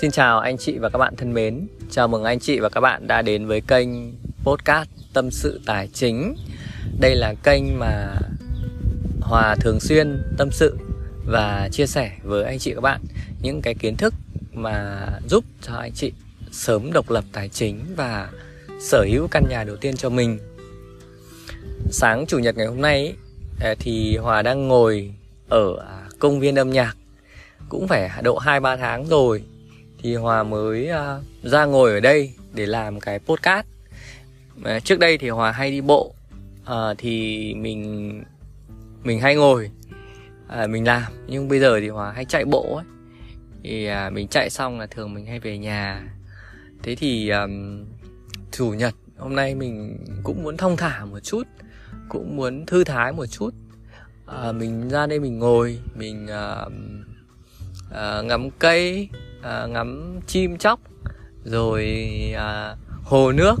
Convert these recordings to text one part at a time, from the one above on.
Xin chào anh chị và các bạn thân mến. Chào mừng anh chị và các bạn đã đến với kênh podcast Tâm sự tài chính. Đây là kênh mà Hòa thường xuyên tâm sự và chia sẻ với anh chị và các bạn những cái kiến thức mà giúp cho anh chị sớm độc lập tài chính và sở hữu căn nhà đầu tiên cho mình. Sáng chủ nhật ngày hôm nay à, thì Hòa đang ngồi ở à, công viên âm nhạc cũng phải độ 2 3 tháng rồi thì Hòa mới uh, ra ngồi ở đây để làm cái podcast. Uh, trước đây thì Hòa hay đi bộ uh, thì mình mình hay ngồi uh, mình làm nhưng bây giờ thì Hòa hay chạy bộ ấy. Thì uh, mình chạy xong là thường mình hay về nhà. Thế thì um, chủ nhật hôm nay mình cũng muốn thông thả một chút, cũng muốn thư thái một chút. Uh, mình ra đây mình ngồi, mình uh, uh, ngắm cây à, ngắm chim chóc rồi à, hồ nước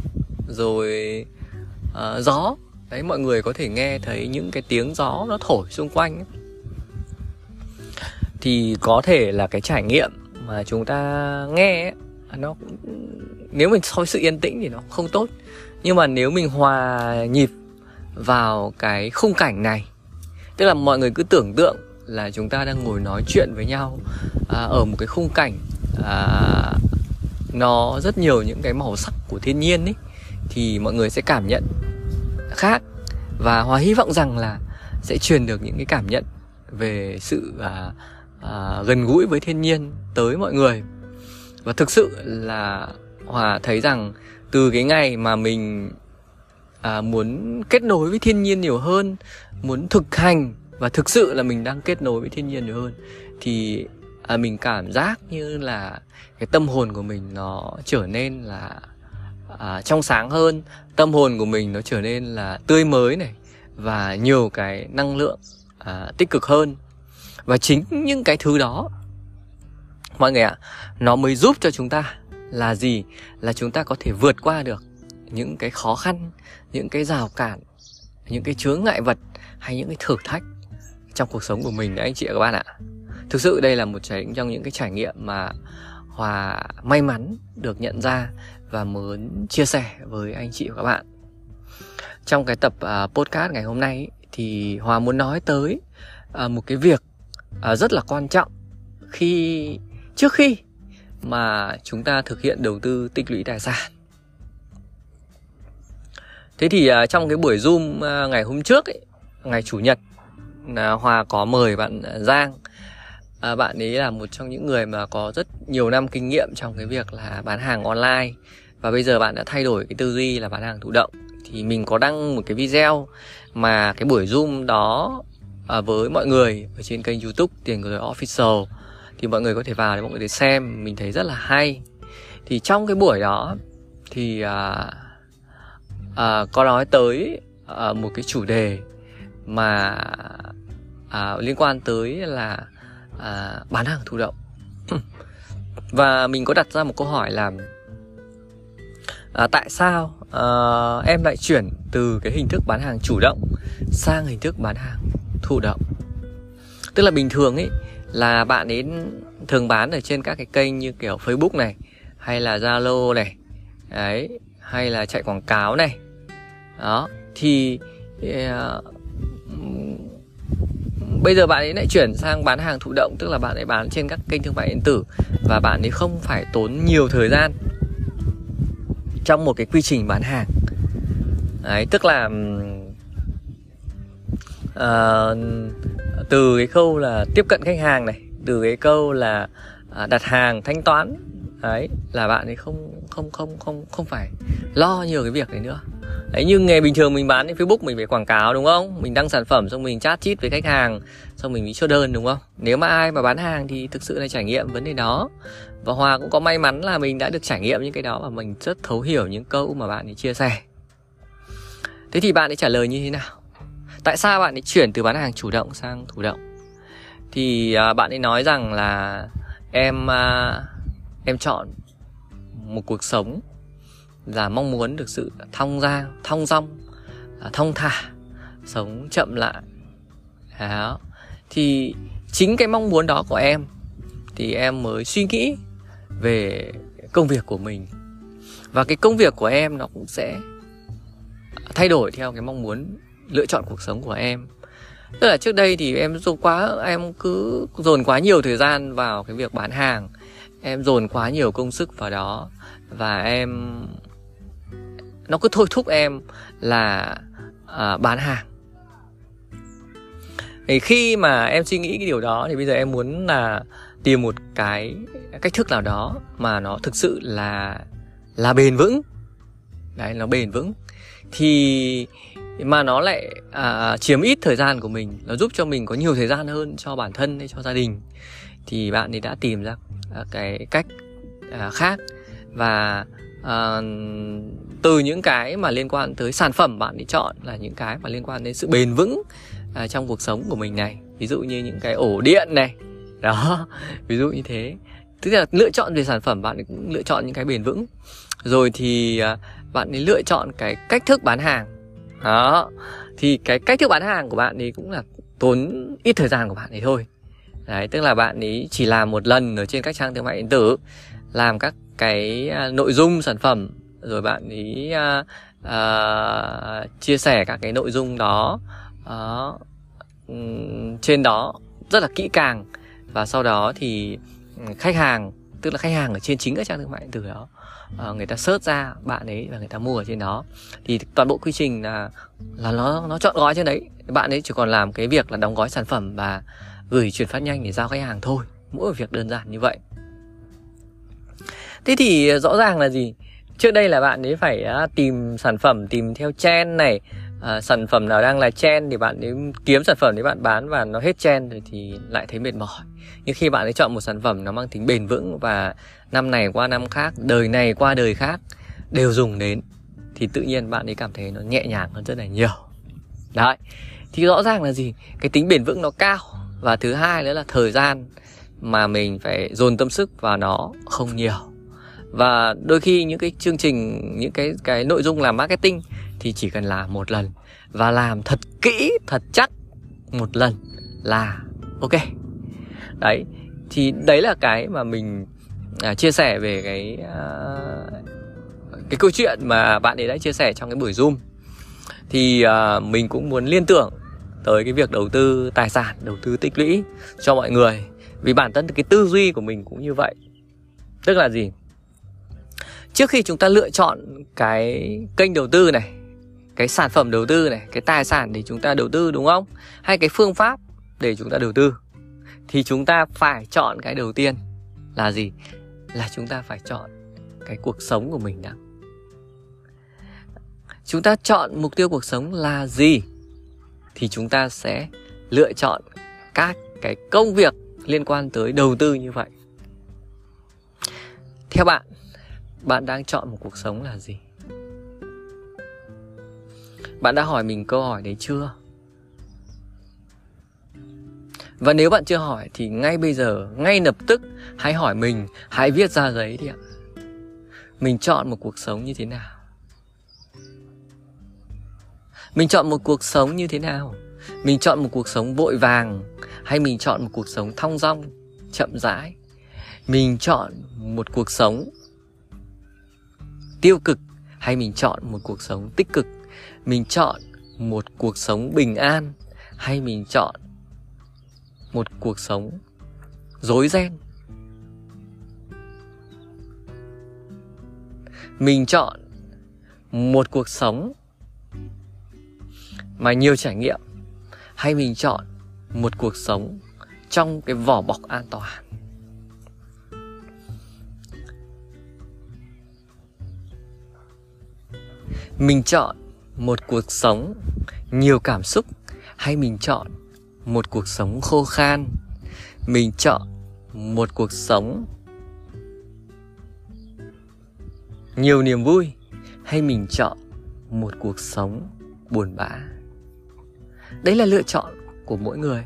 rồi à, gió đấy mọi người có thể nghe thấy những cái tiếng gió nó thổi xung quanh ấy. thì có thể là cái trải nghiệm mà chúng ta nghe ấy, nó cũng nếu mình soi sự yên tĩnh thì nó không tốt nhưng mà nếu mình hòa nhịp vào cái khung cảnh này tức là mọi người cứ tưởng tượng là chúng ta đang ngồi nói chuyện với nhau à, ở một cái khung cảnh à, nó rất nhiều những cái màu sắc của thiên nhiên ấy thì mọi người sẽ cảm nhận khác. Và hòa hy vọng rằng là sẽ truyền được những cái cảm nhận về sự à, à, gần gũi với thiên nhiên tới mọi người. Và thực sự là hòa thấy rằng từ cái ngày mà mình à, muốn kết nối với thiên nhiên nhiều hơn muốn thực hành và thực sự là mình đang kết nối với thiên nhiên nhiều hơn thì à, mình cảm giác như là cái tâm hồn của mình nó trở nên là à, trong sáng hơn. Tâm hồn của mình nó trở nên là tươi mới này và nhiều cái năng lượng à, tích cực hơn. Và chính những cái thứ đó mọi người ạ nó mới giúp cho chúng ta là gì? Là chúng ta có thể vượt qua được những cái khó khăn những cái rào cản những cái chướng ngại vật hay những cái thử thách trong cuộc sống của mình đấy anh chị và các bạn ạ thực sự đây là một trong những cái trải nghiệm mà hòa may mắn được nhận ra và muốn chia sẻ với anh chị và các bạn. Trong cái tập uh, podcast ngày hôm nay thì hòa muốn nói tới uh, một cái việc uh, rất là quan trọng khi trước khi mà chúng ta thực hiện đầu tư tích lũy tài sản. Thế thì uh, trong cái buổi zoom uh, ngày hôm trước ấy, ngày chủ nhật là hòa có mời bạn giang à, bạn ấy là một trong những người mà có rất nhiều năm kinh nghiệm trong cái việc là bán hàng online. Và bây giờ bạn đã thay đổi cái tư duy là bán hàng thụ động. Thì mình có đăng một cái video mà cái buổi zoom đó à, với mọi người ở trên kênh youtube tiền của official. Thì mọi người có thể vào để mọi người để xem mình thấy rất là hay. Thì trong cái buổi đó thì à, à, có nói tới à, một cái chủ đề mà à, liên quan tới là à, bán hàng thụ động. Và mình có đặt ra một câu hỏi là à, tại sao à, em lại chuyển từ cái hình thức bán hàng chủ động sang hình thức bán hàng thụ động? Tức là bình thường ấy là bạn đến thường bán ở trên các cái kênh như kiểu Facebook này hay là Zalo này đấy hay là chạy quảng cáo này. Đó thì uh, bây giờ bạn ấy lại chuyển sang bán hàng thụ động tức là bạn ấy bán trên các kênh thương mại điện tử và bạn ấy không phải tốn nhiều thời gian trong một cái quy trình bán hàng. Đấy tức là uh, từ cái câu là tiếp cận khách hàng này từ cái câu là à, đặt hàng thanh toán đấy, là bạn ấy không không không không không phải lo nhiều cái việc đấy nữa. Đấy, như nghề bình thường mình bán trên facebook mình phải quảng cáo, đúng không? Mình đăng sản phẩm xong mình chat chít với khách hàng, xong mình mới chốt đơn, đúng không? Nếu mà ai mà bán hàng thì thực sự là trải nghiệm vấn đề đó. Và hòa cũng có may mắn là mình đã được trải nghiệm những cái đó và mình rất thấu hiểu những câu mà bạn ấy chia sẻ. Thế thì bạn ấy trả lời như thế nào? Tại sao bạn ấy chuyển từ bán hàng chủ động sang thụ động? Thì à, bạn ấy nói rằng là em à, em chọn một cuộc sống là mong muốn được sự thong ra, thong dong à, thong thả sống chậm lại. Đó. Thì chính cái mong muốn đó của em thì em mới suy nghĩ về công việc của mình. Và cái công việc của em nó cũng sẽ thay đổi theo cái mong muốn lựa chọn cuộc sống của em. Tức là trước đây thì em dồn quá em cứ dồn quá nhiều thời gian vào cái việc bán hàng em dồn quá nhiều công sức vào đó và em nó cứ thôi thúc em là à, bán hàng. Thì khi mà em suy nghĩ cái điều đó thì bây giờ em muốn là tìm một cái cách thức nào đó mà nó thực sự là là bền vững. Đấy nó bền vững. Thì mà nó lại à, chiếm ít thời gian của mình nó giúp cho mình có nhiều thời gian hơn cho bản thân hay cho gia đình thì bạn ấy đã tìm ra Ờ, cái cách ờ, khác. Và à, từ những cái mà liên quan tới sản phẩm bạn đi chọn là những cái mà liên quan đến sự bền vững à, trong cuộc sống của mình này. Ví dụ như những cái ổ điện này. Đó ví dụ như thế. Tức là lựa chọn về sản phẩm bạn cũng lựa chọn những cái bền vững. Rồi thì à, bạn ấy lựa chọn cái cách thức bán hàng. Đó thì cái cách thức bán hàng của bạn ấy cũng là tốn ít thời gian của bạn ấy thôi đấy tức là bạn ấy chỉ làm một lần ở trên các trang thương mại điện tử làm các cái à, nội dung sản phẩm rồi bạn ấy uh, uh, chia sẻ các cái nội dung đó uh, um, trên đó rất là kỹ càng. Và sau đó thì khách hàng tức là khách hàng ở trên chính các trang thương mại điện tử đó uh, người ta search ra bạn ấy và người ta mua ở trên đó. Thì toàn bộ quy trình là là nó nó chọn gói trên đấy. Bạn ấy chỉ còn làm cái việc là đóng gói sản phẩm và gửi chuyển phát nhanh để giao khách hàng thôi. Mỗi việc đơn giản như vậy. Thế thì rõ ràng là gì? Trước đây là bạn ấy phải à, tìm sản phẩm tìm theo trend này. À, sản phẩm nào đang là trend thì bạn ấy kiếm sản phẩm để bạn bán và nó hết trend rồi thì lại thấy mệt mỏi. Nhưng khi bạn ấy chọn một sản phẩm nó mang tính bền vững và năm này qua năm khác đời này qua đời khác đều dùng đến thì tự nhiên bạn ấy cảm thấy nó nhẹ nhàng hơn rất là nhiều. Đấy. Thì rõ ràng là gì? Cái tính bền vững nó cao và thứ hai nữa là thời gian mà mình phải dồn tâm sức vào nó không nhiều. Và đôi khi những cái chương trình những cái cái nội dung làm marketing thì chỉ cần làm một lần. Và làm thật kỹ thật chắc một lần là ok. Đấy thì đấy là cái mà mình à, chia sẻ về cái à, cái câu chuyện mà bạn ấy đã chia sẻ trong cái buổi zoom. Thì à, mình cũng muốn liên tưởng tới cái việc đầu tư tài sản, đầu tư tích lũy cho mọi người. Vì bản thân cái tư duy của mình cũng như vậy. Tức là gì? Trước khi chúng ta lựa chọn cái kênh đầu tư này, cái sản phẩm đầu tư này, cái tài sản để chúng ta đầu tư, đúng không? Hay cái phương pháp để chúng ta đầu tư, thì chúng ta phải chọn cái đầu tiên là gì? Là chúng ta phải chọn cái cuộc sống của mình đã. Chúng ta chọn mục tiêu cuộc sống là gì? Thì chúng ta sẽ lựa chọn các cái công việc liên quan tới đầu tư như vậy. Theo bạn bạn đang chọn một cuộc sống là gì? Bạn đã hỏi mình câu hỏi đấy chưa? Và nếu bạn chưa hỏi thì ngay bây giờ, ngay lập tức hãy hỏi mình, hãy viết ra giấy đi ạ. Mình chọn một cuộc sống như thế nào? Mình chọn một cuộc sống như thế nào? Mình chọn một cuộc sống vội vàng hay mình chọn một cuộc sống thong dong, chậm rãi? Mình chọn một cuộc sống tiêu cực hay mình chọn một cuộc sống tích cực? Mình chọn một cuộc sống bình an hay mình chọn một cuộc sống rối ren? Mình chọn một cuộc sống mà nhiều trải nghiệm. Hay mình chọn một cuộc sống trong cái vỏ bọc an toàn. Mình chọn một cuộc sống nhiều cảm xúc hay mình chọn một cuộc sống khô khan? Mình chọn một cuộc sống nhiều niềm vui hay mình chọn một cuộc sống buồn bã. Đấy là lựa chọn của mỗi người,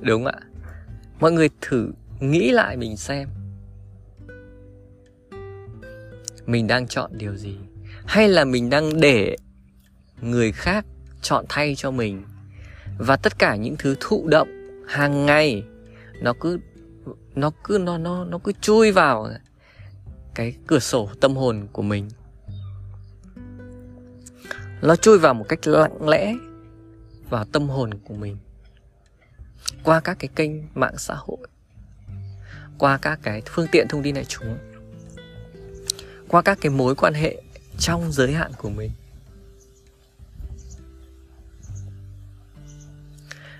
đúng không ạ? Mọi người thử nghĩ lại mình xem, mình đang chọn điều gì? Hay là mình đang để người khác chọn thay cho mình? Và tất cả những thứ thụ động hàng ngày, nó cứ nó cứ, nó nó nó cứ chui vào cái cửa sổ tâm hồn của mình nó chui vào một cách lặng lẽ vào tâm hồn của mình. Qua các cái kênh mạng xã hội. Qua các cái phương tiện thông tin đại chúng. Qua các cái mối quan hệ trong giới hạn của mình.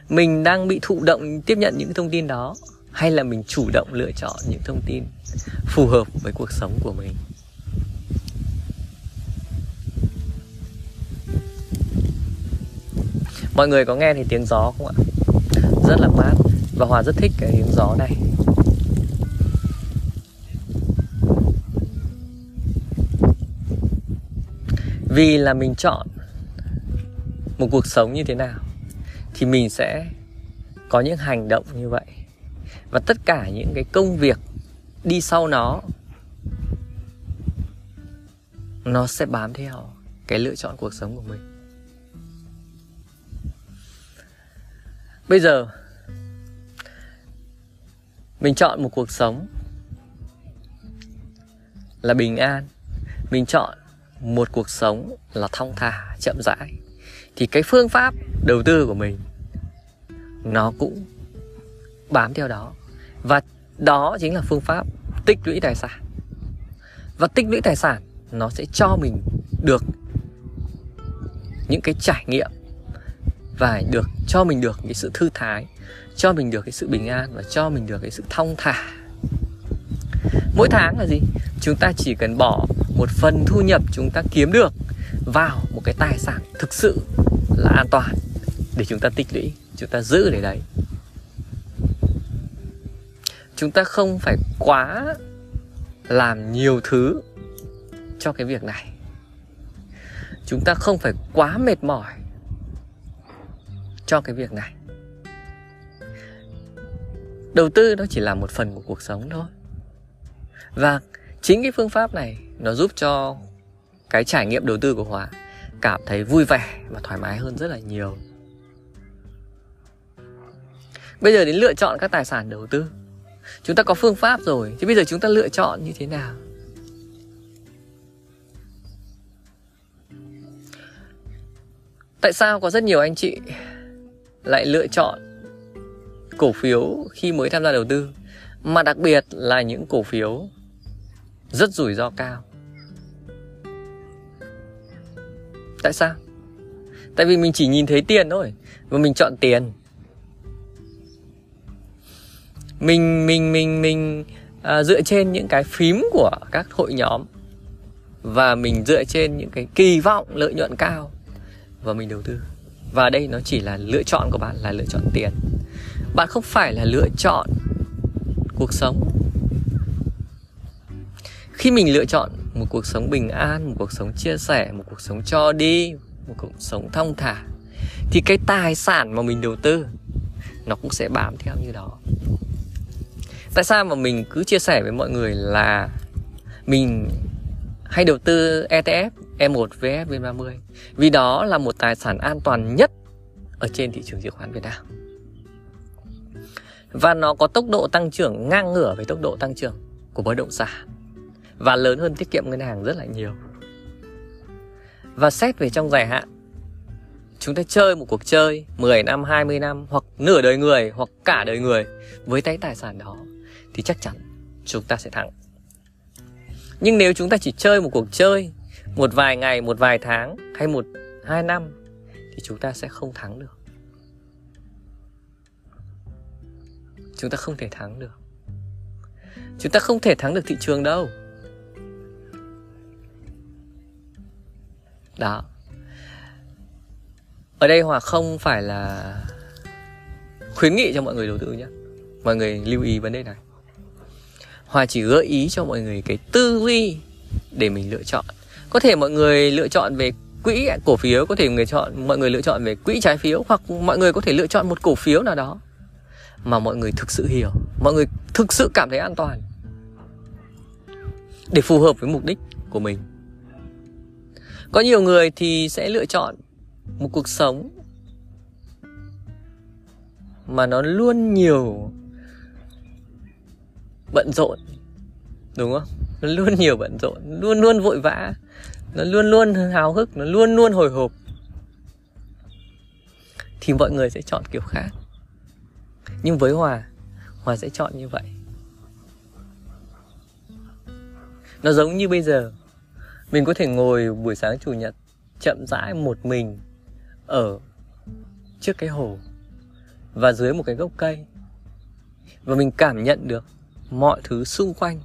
Mình đang bị thụ động tiếp nhận những thông tin đó, hay là mình chủ động lựa chọn những thông tin phù hợp với cuộc sống của mình? Mọi người có nghe thấy tiếng gió không ạ? Rất là mát. Và hòa rất thích cái tiếng gió này. Vì là mình chọn một cuộc sống như thế nào, thì mình sẽ có những hành động như vậy. Và tất cả những cái công việc đi sau nó nó sẽ bám theo cái lựa chọn cuộc sống của mình. Bây giờ, mình chọn một cuộc sống là bình an. Mình chọn một cuộc sống là thong thả, chậm rãi. Thì cái phương pháp đầu tư của mình, nó cũng bám theo đó. Và đó chính là phương pháp tích lũy tài sản. Và tích lũy tài sản, nó sẽ cho mình được những cái trải nghiệm và được cho mình được cái sự thư thái, cho mình được cái sự bình an và cho mình được cái sự thong thả. Mỗi tháng là gì? Chúng ta chỉ cần bỏ một phần thu nhập chúng ta kiếm được vào một cái tài sản thực sự là an toàn để chúng ta tích lũy, chúng ta giữ để đấy. Chúng ta không phải quá làm nhiều thứ cho cái việc này. Chúng ta không phải quá mệt mỏi cho cái việc này. Đầu tư nó chỉ là một phần của cuộc sống thôi. Và chính cái phương pháp này nó giúp cho cái trải nghiệm đầu tư của hòa cảm thấy vui vẻ và thoải mái hơn rất là nhiều. Bây giờ đến lựa chọn các tài sản đầu tư. Chúng ta có phương pháp rồi, thì bây giờ chúng ta lựa chọn như thế nào? Tại sao có rất nhiều anh chị lại lựa chọn cổ phiếu khi mới tham gia đầu tư. Mà đặc biệt là những cổ phiếu rất rủi ro cao. Tại sao? Tại vì mình chỉ nhìn thấy tiền thôi và mình chọn tiền. Mình mình mình mình à, dựa trên những cái phím của các hội nhóm. Và mình dựa trên những cái kỳ vọng lợi nhuận cao. Và mình đầu tư và đây nó chỉ là lựa chọn của bạn, là lựa chọn tiền. Bạn không phải là lựa chọn cuộc sống. Khi mình lựa chọn một cuộc sống bình an, một cuộc sống chia sẻ, một cuộc sống cho đi, một cuộc sống thong thả, thì cái tài sản mà mình đầu tư, nó cũng sẽ bám theo như đó. Tại sao mà mình cứ chia sẻ với mọi người là mình hay đầu tư ETF E1 VS VN30 vì đó là một tài sản an toàn nhất ở trên thị trường chứng khoán Việt Nam và nó có tốc độ tăng trưởng ngang ngửa với tốc độ tăng trưởng của bất động sản và lớn hơn tiết kiệm ngân hàng rất là nhiều và xét về trong dài hạn chúng ta chơi một cuộc chơi 10 năm, 20 năm hoặc nửa đời người hoặc cả đời người với cái tài sản đó thì chắc chắn chúng ta sẽ thắng. Nhưng nếu chúng ta chỉ chơi một cuộc chơi một vài ngày, một vài tháng hay một hai năm thì chúng ta sẽ không thắng được. Chúng ta không thể thắng được. Chúng ta không thể thắng được thị trường đâu. Đó. Ở đây Hòa không phải là khuyến nghị cho mọi người đầu tư nhé. Mọi người lưu ý vấn đề này. Hòa chỉ gợi ý cho mọi người cái tư duy để mình lựa chọn. Có thể mọi người lựa chọn về quỹ cổ phiếu, có thể người chọn mọi người lựa chọn về quỹ trái phiếu hoặc mọi người có thể lựa chọn một cổ phiếu nào đó mà mọi người thực sự hiểu, mọi người thực sự cảm thấy an toàn để phù hợp với mục đích của mình. Có nhiều người thì sẽ lựa chọn một cuộc sống mà nó luôn nhiều bận rộn đúng không? Nó luôn nhiều bận rộn, luôn luôn vội vã. Nó luôn luôn hào hức, nó luôn luôn hồi hộp. Thì mọi người sẽ chọn kiểu khác. Nhưng với hòa hòa sẽ chọn như vậy. Nó giống như bây giờ. Mình có thể ngồi buổi sáng chủ nhật, chậm rãi một mình ở trước cái hồ và dưới một cái gốc cây. Và mình cảm nhận được mọi thứ xung quanh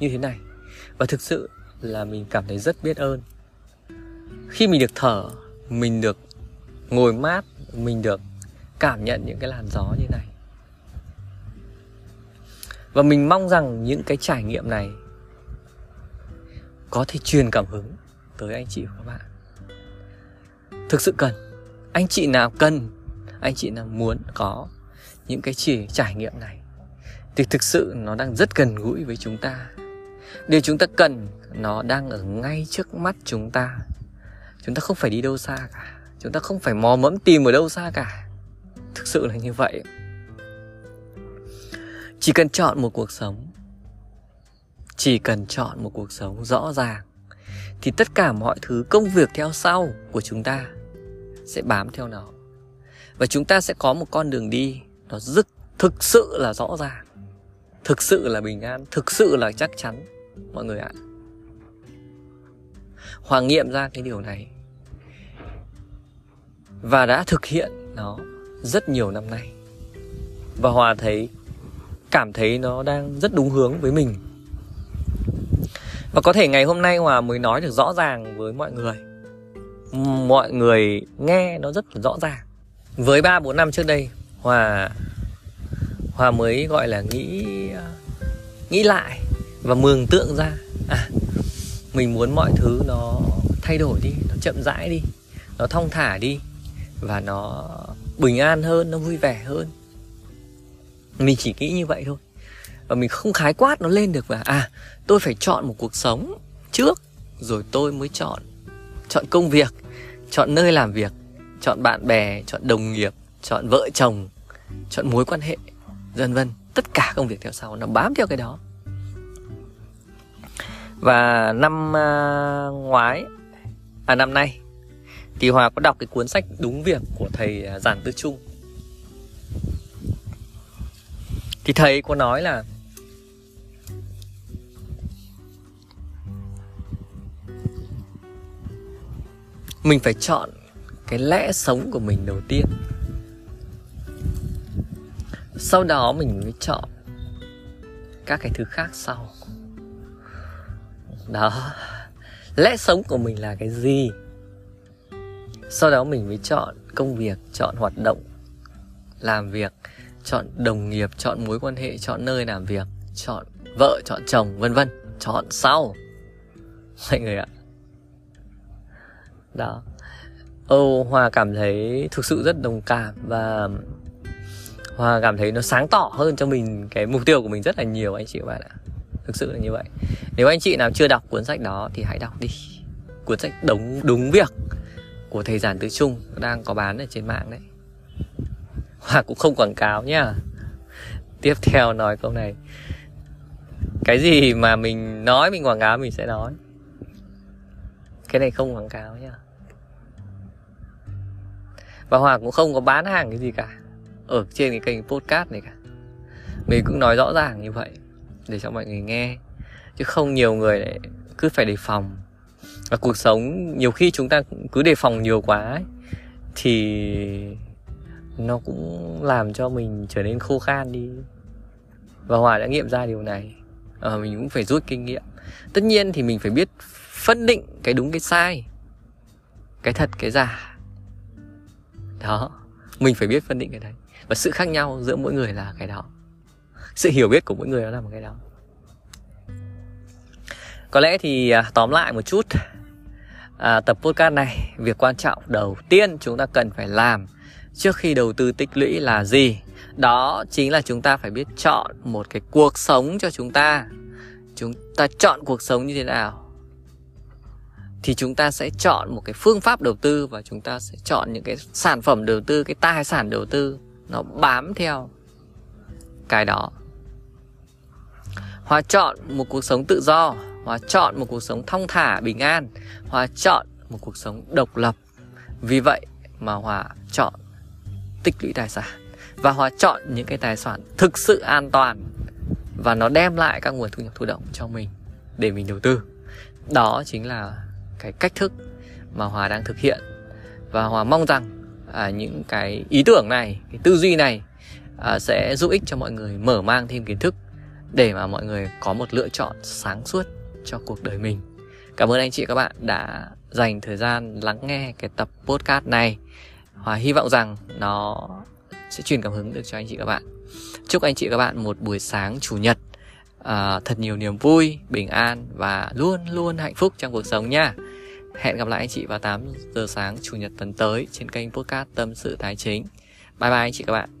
như thế này. Và thực sự là mình cảm thấy rất biết ơn. Khi mình được thở, mình được ngồi mát, mình được cảm nhận những cái làn gió như này. Và mình mong rằng những cái trải nghiệm này có thể truyền cảm hứng tới anh chị và các bạn. Thực sự cần. Anh chị nào cần, anh chị nào muốn có những cái chỉ trải nghiệm này, thì thực sự nó đang rất gần gũi với chúng ta điều chúng ta cần, nó đang ở ngay trước mắt chúng ta. Chúng ta không phải đi đâu xa cả. Chúng ta không phải mò mẫm tìm ở đâu xa cả. Thực sự là như vậy. Chỉ cần chọn một cuộc sống, chỉ cần chọn một cuộc sống rõ ràng, thì tất cả mọi thứ, công việc theo sau của chúng ta sẽ bám theo nó. Và chúng ta sẽ có một con đường đi nó rất, thực sự là rõ ràng. Thực sự là bình an, thực sự là chắc chắn mọi người ạ. Hoàng nghiệm ra cái điều này. Và đã thực hiện nó rất nhiều năm nay. Và hòa thấy, cảm thấy nó đang rất đúng hướng với mình. Và có thể ngày hôm nay hòa mới nói được rõ ràng với mọi người. Mọi người nghe nó rất là rõ ràng. Với ba bốn năm trước đây, hòa hòa mới gọi là nghĩ nghĩ lại và mường tượng ra. À mình muốn mọi thứ nó thay đổi đi, nó chậm rãi đi, nó thong thả đi, và nó bình an hơn, nó vui vẻ hơn. Mình chỉ nghĩ như vậy thôi. Và mình không khái quát nó lên được và à tôi phải chọn một cuộc sống trước, rồi tôi mới chọn. Chọn công việc, chọn nơi làm việc, chọn bạn bè, chọn đồng nghiệp, chọn vợ chồng, chọn mối quan hệ, vân vân. Tất cả công việc theo sau nó bám theo cái đó và năm à, ngoái à năm nay, thì hòa có đọc cái cuốn sách đúng việc của thầy à, giản tư trung. Thì thầy có nói là mình phải chọn cái lẽ sống của mình đầu tiên. Sau đó mình mới chọn các cái thứ khác sau đó. Lẽ sống của mình là cái gì? Sau đó mình mới chọn công việc, chọn hoạt động, làm việc, chọn đồng nghiệp, chọn mối quan hệ, chọn nơi làm việc, chọn vợ, chọn chồng, vân vân. Chọn sau. Mọi người ạ. Đó. Âu Hòa cảm thấy thực sự rất đồng cảm và Hòa cảm thấy nó sáng tỏ hơn cho mình cái mục tiêu của mình rất là nhiều, anh chị và bạn ạ. Thực sự là như vậy. Nếu anh chị nào chưa đọc cuốn sách đó thì hãy đọc đi. Cuốn sách đúng, đúng việc của thầy giản tứ trung đang có bán ở trên mạng đấy. Hoặc cũng không quảng cáo nhá. Tiếp theo nói câu này. Cái gì mà mình nói mình quảng cáo mình sẽ nói. Cái này không quảng cáo nhá. Và Hòa cũng không có bán hàng cái gì cả. Ở trên cái kênh podcast này cả. Mình cũng nói rõ ràng như vậy để cho mọi người nghe. Chứ không nhiều người lại cứ phải đề phòng. Và cuộc sống nhiều khi chúng ta cứ đề phòng nhiều quá ấy, thì nó cũng làm cho mình trở nên khô khan đi. Và hòa đã nghiệm ra điều này. À, mình cũng phải rút kinh nghiệm. Tất nhiên thì mình phải biết phân định cái đúng cái sai cái thật cái giả. Đó mình phải biết phân định cái đấy. Và sự khác nhau giữa mỗi người là cái đó sự hiểu biết của mỗi người đó là một cái đó. Có lẽ thì à, tóm lại một chút à, tập podcast này việc quan trọng đầu tiên chúng ta cần phải làm trước khi đầu tư tích lũy là gì? Đó chính là chúng ta phải biết chọn một cái cuộc sống cho chúng ta. Chúng ta chọn cuộc sống như thế nào thì chúng ta sẽ chọn một cái phương pháp đầu tư và chúng ta sẽ chọn những cái sản phẩm đầu tư cái tài sản đầu tư nó bám theo cái đó. Hòa chọn một cuộc sống tự do Hòa chọn một cuộc sống thong thả bình an Hòa chọn một cuộc sống độc lập. Vì vậy mà Hòa chọn tích lũy tài sản Và Hòa chọn những cái tài sản thực sự an toàn Và nó đem lại các nguồn thu nhập thụ động cho mình Để mình đầu tư. Đó chính là cái cách thức mà Hòa đang thực hiện Và Hòa mong rằng à, những cái ý tưởng này, cái tư duy này à, sẽ giúp ích cho mọi người mở mang thêm kiến thức để mà mọi người có một lựa chọn sáng suốt cho cuộc đời mình. Cảm ơn anh chị các bạn đã dành thời gian lắng nghe cái tập podcast này. và hy vọng rằng nó sẽ truyền cảm hứng được cho anh chị các bạn. Chúc anh chị các bạn một buổi sáng chủ nhật uh, thật nhiều niềm vui, bình an và luôn luôn hạnh phúc trong cuộc sống nha. Hẹn gặp lại anh chị vào 8 giờ sáng chủ nhật tuần tới trên kênh podcast Tâm sự Tài chính. Bye bye anh chị các bạn.